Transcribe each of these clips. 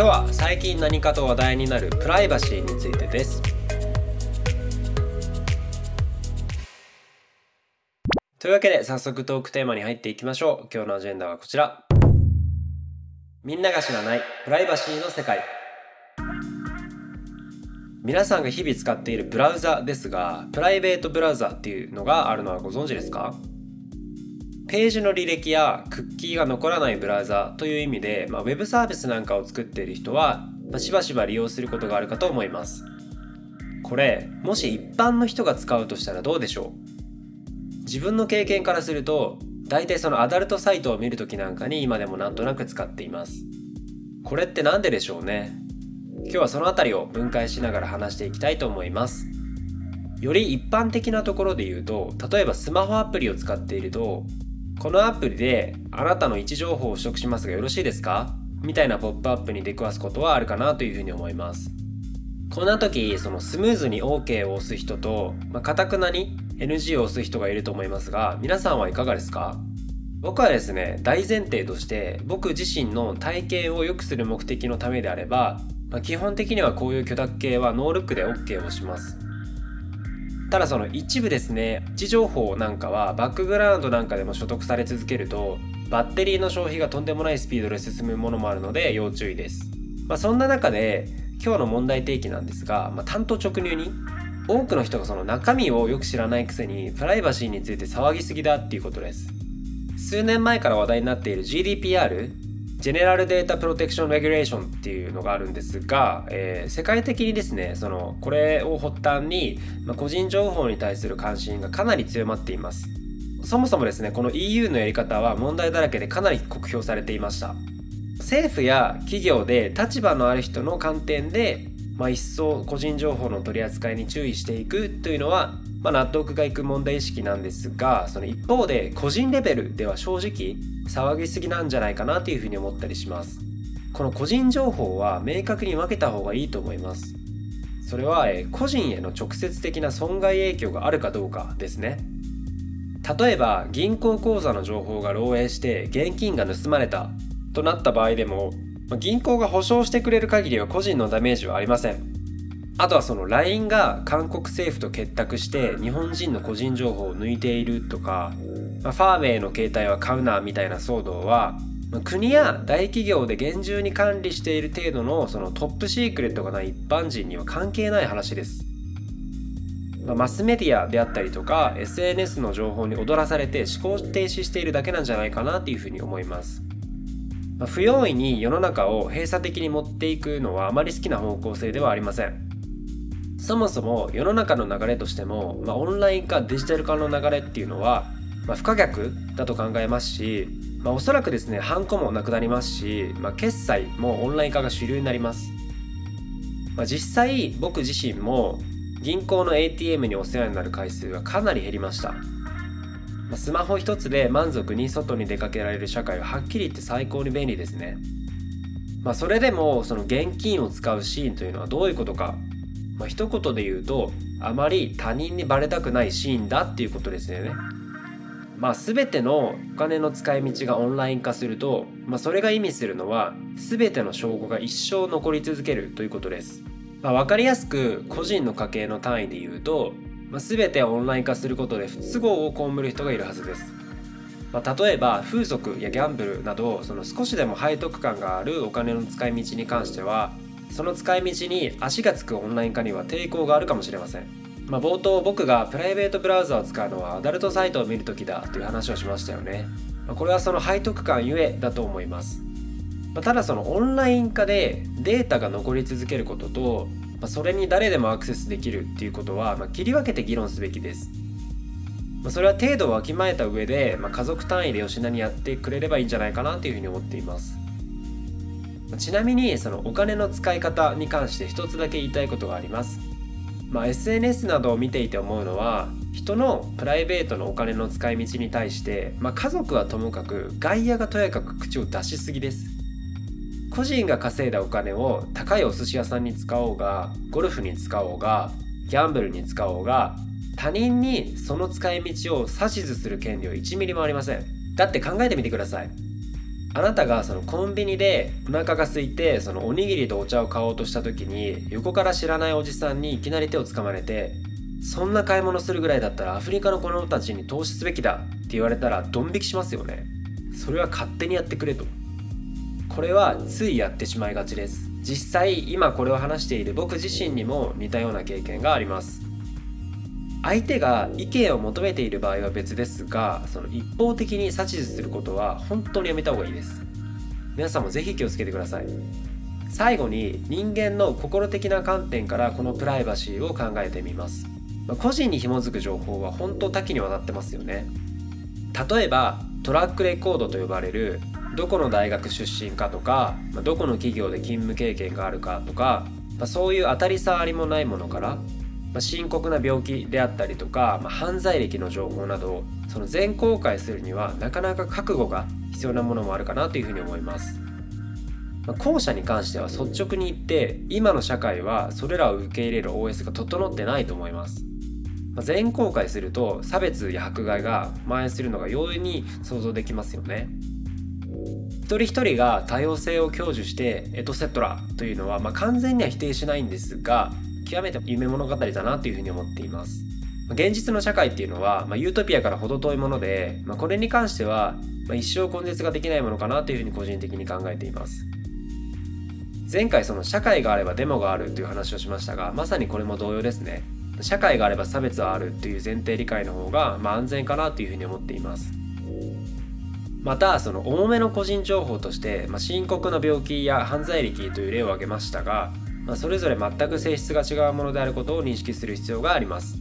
今日は最近何かと話題になるプライバシーについてです。というわけで早速トークテーマに入っていきましょう。今日のアジェンダはこちら。みんなが知らないプライバシーの世界。皆さんが日々使っているブラウザですがプライベートブラウザっていうのがあるのはご存知ですか？ページの履歴やクッキーが残らないブラウザという意味で、まあ、ウェブサービスなんかを作っている人は、まあ、しばしば利用することがあるかと思います。これもし一般の人が使うとしたらどうでしょう？自分の経験からすると大体そのアダルトサイトを見るときなんかに今でもなんとなく使っています。これって何ででしょうね？今日はそのあたりを分解しながら話していきたいと思います。より一般的なところで言うと例えばスマホアプリを使っているとこのアプリであなたの位置情報を取得しますがよろしいですか？みたいなポップアップに出くわすことはあるかなというふうに思います。こんな時そのスムーズに OK を押す人とかた、まあ、くなに NG を押す人がいると思いますが皆さんはいかがですか？僕はですね大前提として僕自身の体型を良くする目的のためであれば、まあ、基本的にはこういう許諾系はノールックで OK をします。ただその一部ですね位置情報なんかはバックグラウンドなんかでも所得され続けるとバッテリーの消費がとんでもないスピードで進むものもあるので要注意です、まあ、そんな中で今日の問題提起なんですが、まあ、単刀直入に多くの人がその中身をよく知らないくせにプライバシーについて騒ぎすぎだっていうことです。数年前から話題になっている GDPR ジェネラルデータプロテクションレギュレーションっていうのがあるんですが、えー、世界的にですねそのこれを発端に、まあ、個人情報に対する関心がかなり強まっています。そもそもですねこの EU のやり方は問題だらけでかなり酷評されていました。政府や企業で立場のある人の観点で、まあ、一層個人情報の取り扱いに注意していくというのは、まあ、納得がいく問題意識なんですがその一方で個人レベルでは正直騒ぎすぎなんじゃないかなというふうに思ったりします。この個人情報は明確に分けた方がいいと思います。それは、え個人への直接的な損害影響があるかどうかですね。例えば銀行口座の情報が漏洩して現金が盗まれたとなった場合でも銀行が保証してくれる限りは個人のダメージはありません。あとはその LINE が韓国政府と結託して日本人の個人情報を抜いているとかまあ、ファーウェイの携帯は買うなみたいな騒動は、まあ、国や大企業で厳重に管理している程度のそのトップシークレットがない一般人には関係ない話です。まあ、マスメディアであったりとか SNS の情報に踊らされて思考停止しているだけなんじゃないかなっていうふうに思います。まあ、不用意に世の中を閉鎖的に持っていくのはあまり好きな方向性ではありません。そもそも世の中の流れとしても、まあ、オンライン化デジタル化の流れっていうのはまあ、不可逆だと考えますし、まあ、おそらくですねハンコもなくなりますし、まあ、決済もオンライン化が主流になります、まあ、実際僕自身も銀行の ATM にお世話になる回数はかなり減りました、スマホ一つで満足に外に出かけられる社会ははっきり言って最高に便利ですね。まあ、それでもその現金を使うシーンというのはどういうことか、まあ、一言で言うとあまり他人にバレたくないシーンだっていうことですよねまあ、全てのお金の使い道がオンライン化すると、まあ、それが意味するのは全ての証拠が一生残り続けるということです。まあ、分かりやすく個人の家計の単位で言うと、まあ、全てオンライン化することで不都合を被る人がいるはずです。まあ、例えば風俗やギャンブルなどその少しでも背徳感があるお金の使い道に関してはその使い道に足がつくオンライン化には抵抗があるかもしれません。まあ、冒頭僕がプライベートブラウザを使うのはアダルトサイトを見るときだという話をしましたよね。まあ、これはその背徳感ゆえだと思います。まあ、ただそのオンライン化でデータが残り続けることと、まあ、それに誰でもアクセスできるっていうことは、まあ、切り分けて議論すべきです。ま、それは程度をわきまえた上で、まあ、家族単位で吉田にやってくれればいいんじゃないかなというふうに思っています。ちなみにそのお金の使い方に関して一つだけ言いたいことがあります。まあ、SNS などを見ていて思うのは人のプライベートのお金の使い道に対して、まあ、家族はともかく外野がとやかく口を出しすぎです。個人が稼いだお金を高いお寿司屋さんに使おうがゴルフに使おうがギャンブルに使おうが他人にその使い道を指図する権利は1ミリもありません。だって考えてみてください。あなたがそのコンビニでお腹が空いてそのおにぎりとお茶を買おうとした時に横から知らないおじさんにいきなり手をつかまれてそんな買い物するぐらいだったらアフリカの子供たちに投資すべきだって言われたらドン引きしますよね。それは勝手にやってくれと。これはついやってしまいがちです。実際今これを話している僕自身にも似たような経験があります。相手が意見を求めている場合は別ですがその一方的に指図することは本当にやめた方がいいです。皆さんもぜひ気をつけてください。最後に人間の心的な観点からこのプライバシーを考えてみます。個人に紐づく情報は本当多岐にわたってますよね。例えばトラックレコードと呼ばれるどこの大学出身かとかどこの企業で勤務経験があるかとかそういう当たり障りもないものからまあ、深刻な病気であったりとか、まあ、犯罪歴の情報などその全公開するにはなかなか覚悟が必要なものもあるかなというふうに思います。まあ、後者に関しては率直に言って今の社会はそれらを受け入れる OS が整ってないと思います。まあ、全公開すると差別や迫害が蔓延するのが容易に想像できますよね。一人一人が多様性を享受してエトセトラというのは、まあ、完全には否定しないんですが極めて夢物語だなというふうに思っています。現実の社会っていうのは、まあ、ユートピアから程遠いもので、まあ、これに関しては、まあ、一生根絶ができないものかなというふうに個人的に考えています。前回その社会があればデモがあるという話をしましたがまさにこれも同様ですね社会があれば差別はあるという前提理解の方が、まあ、安全かなというふうに思っていますまたその重めの個人情報として、まあ、深刻な病気や犯罪歴という例を挙げましたがまあ、それぞれ全く性質が違うものであることを認識する必要があります。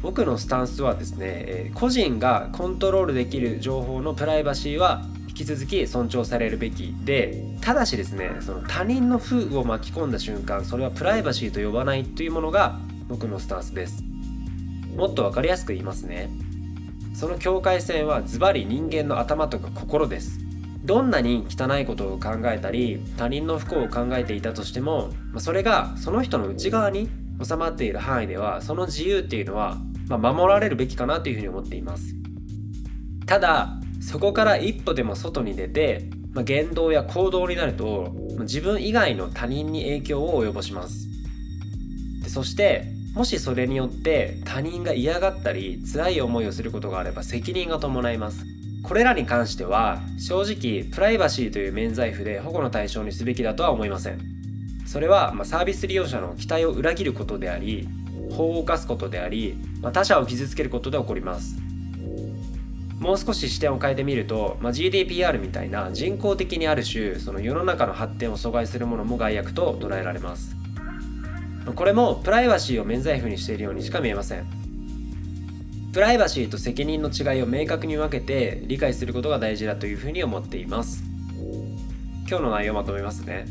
僕のスタンスはですね個人がコントロールできる情報のプライバシーは引き続き尊重されるべきでただしですねその他人の負を巻き込んだ瞬間それはプライバシーと呼ばないというものが僕のスタンスです。もっと分かりやすく言いますね。その境界線はズバリ人間の頭とか心です。どんなに汚いことを考えたり他人の不幸を考えていたとしてもそれがその人の内側に収まっている範囲ではその自由っていうのは、ま守られるべきかなというふうに思っています。ただそこから一歩でも外に出て、ま言動や行動になると自分以外の他人に影響を及ぼします。そしてもしそれによって他人が嫌がったり辛い思いをすることがあれば責任が伴います。これらに関しては正直プライバシーという免罪符で保護の対象にすべきだとは思いません。それはまサービス利用者の期待を裏切ることであり法を犯すことであり、ま他者を傷つけることで起こります。もう少し視点を変えてみると、まあ、GDPR みたいな人工的にある種その世の中の発展を阻害するものも害悪と捉えられます。これもプライバシーを免罪符にしているようにしか見えません。プライバシーと責任の違いを明確に分けて理解することが大事だというふうに思っています。今日の内容をまとめますね。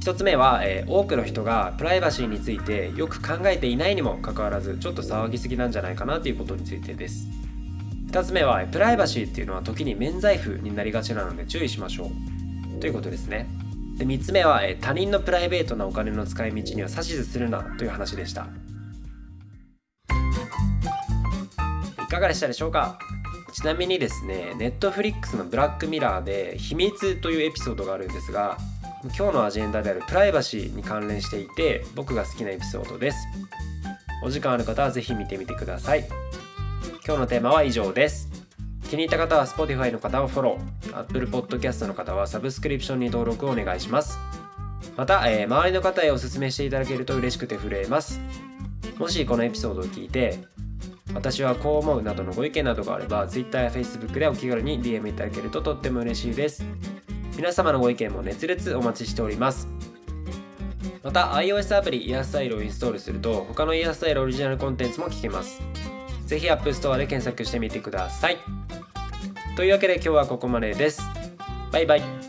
1つ目は、えー、多くの人がプライバシーについてよく考えていないにもかかわらずちょっと騒ぎすぎなんじゃないかなということについてです。2つ目はプライバシーっていうのは時に免罪符になりがちなので注意しましょう。ということですね。で3つ目は、えー、他人のプライベートなお金の使い道には指図するなという話でした。かがでしたでしょうか？ちなみにですね、ネットフリックスのブラックミラーで秘密というエピソードがあるんですが、今日のアジェンダであるプライバシーに関連していて、僕が好きなエピソードです。お時間ある方はぜひ見てみてください。今日のテーマは以上です。気に入った方は Spotify の方はフォロー、Apple Podcast の方はサブスクリプションに登録をお願いします。また、えー、周りの方へお勧めしていただけると嬉しくて震えます。もしこのエピソードを聞いて私はこう思うなどのご意見などがあれば Twitter や Facebook でお気軽に DM いただけるととっても嬉しいです。皆様のご意見も熱烈お待ちしております。また iOS アプリイヤースタイルをインストールすると他のイヤースタイルオリジナルコンテンツも聞けます。ぜひ App Store で検索してみてください。というわけで今日はここまでです。バイバイ。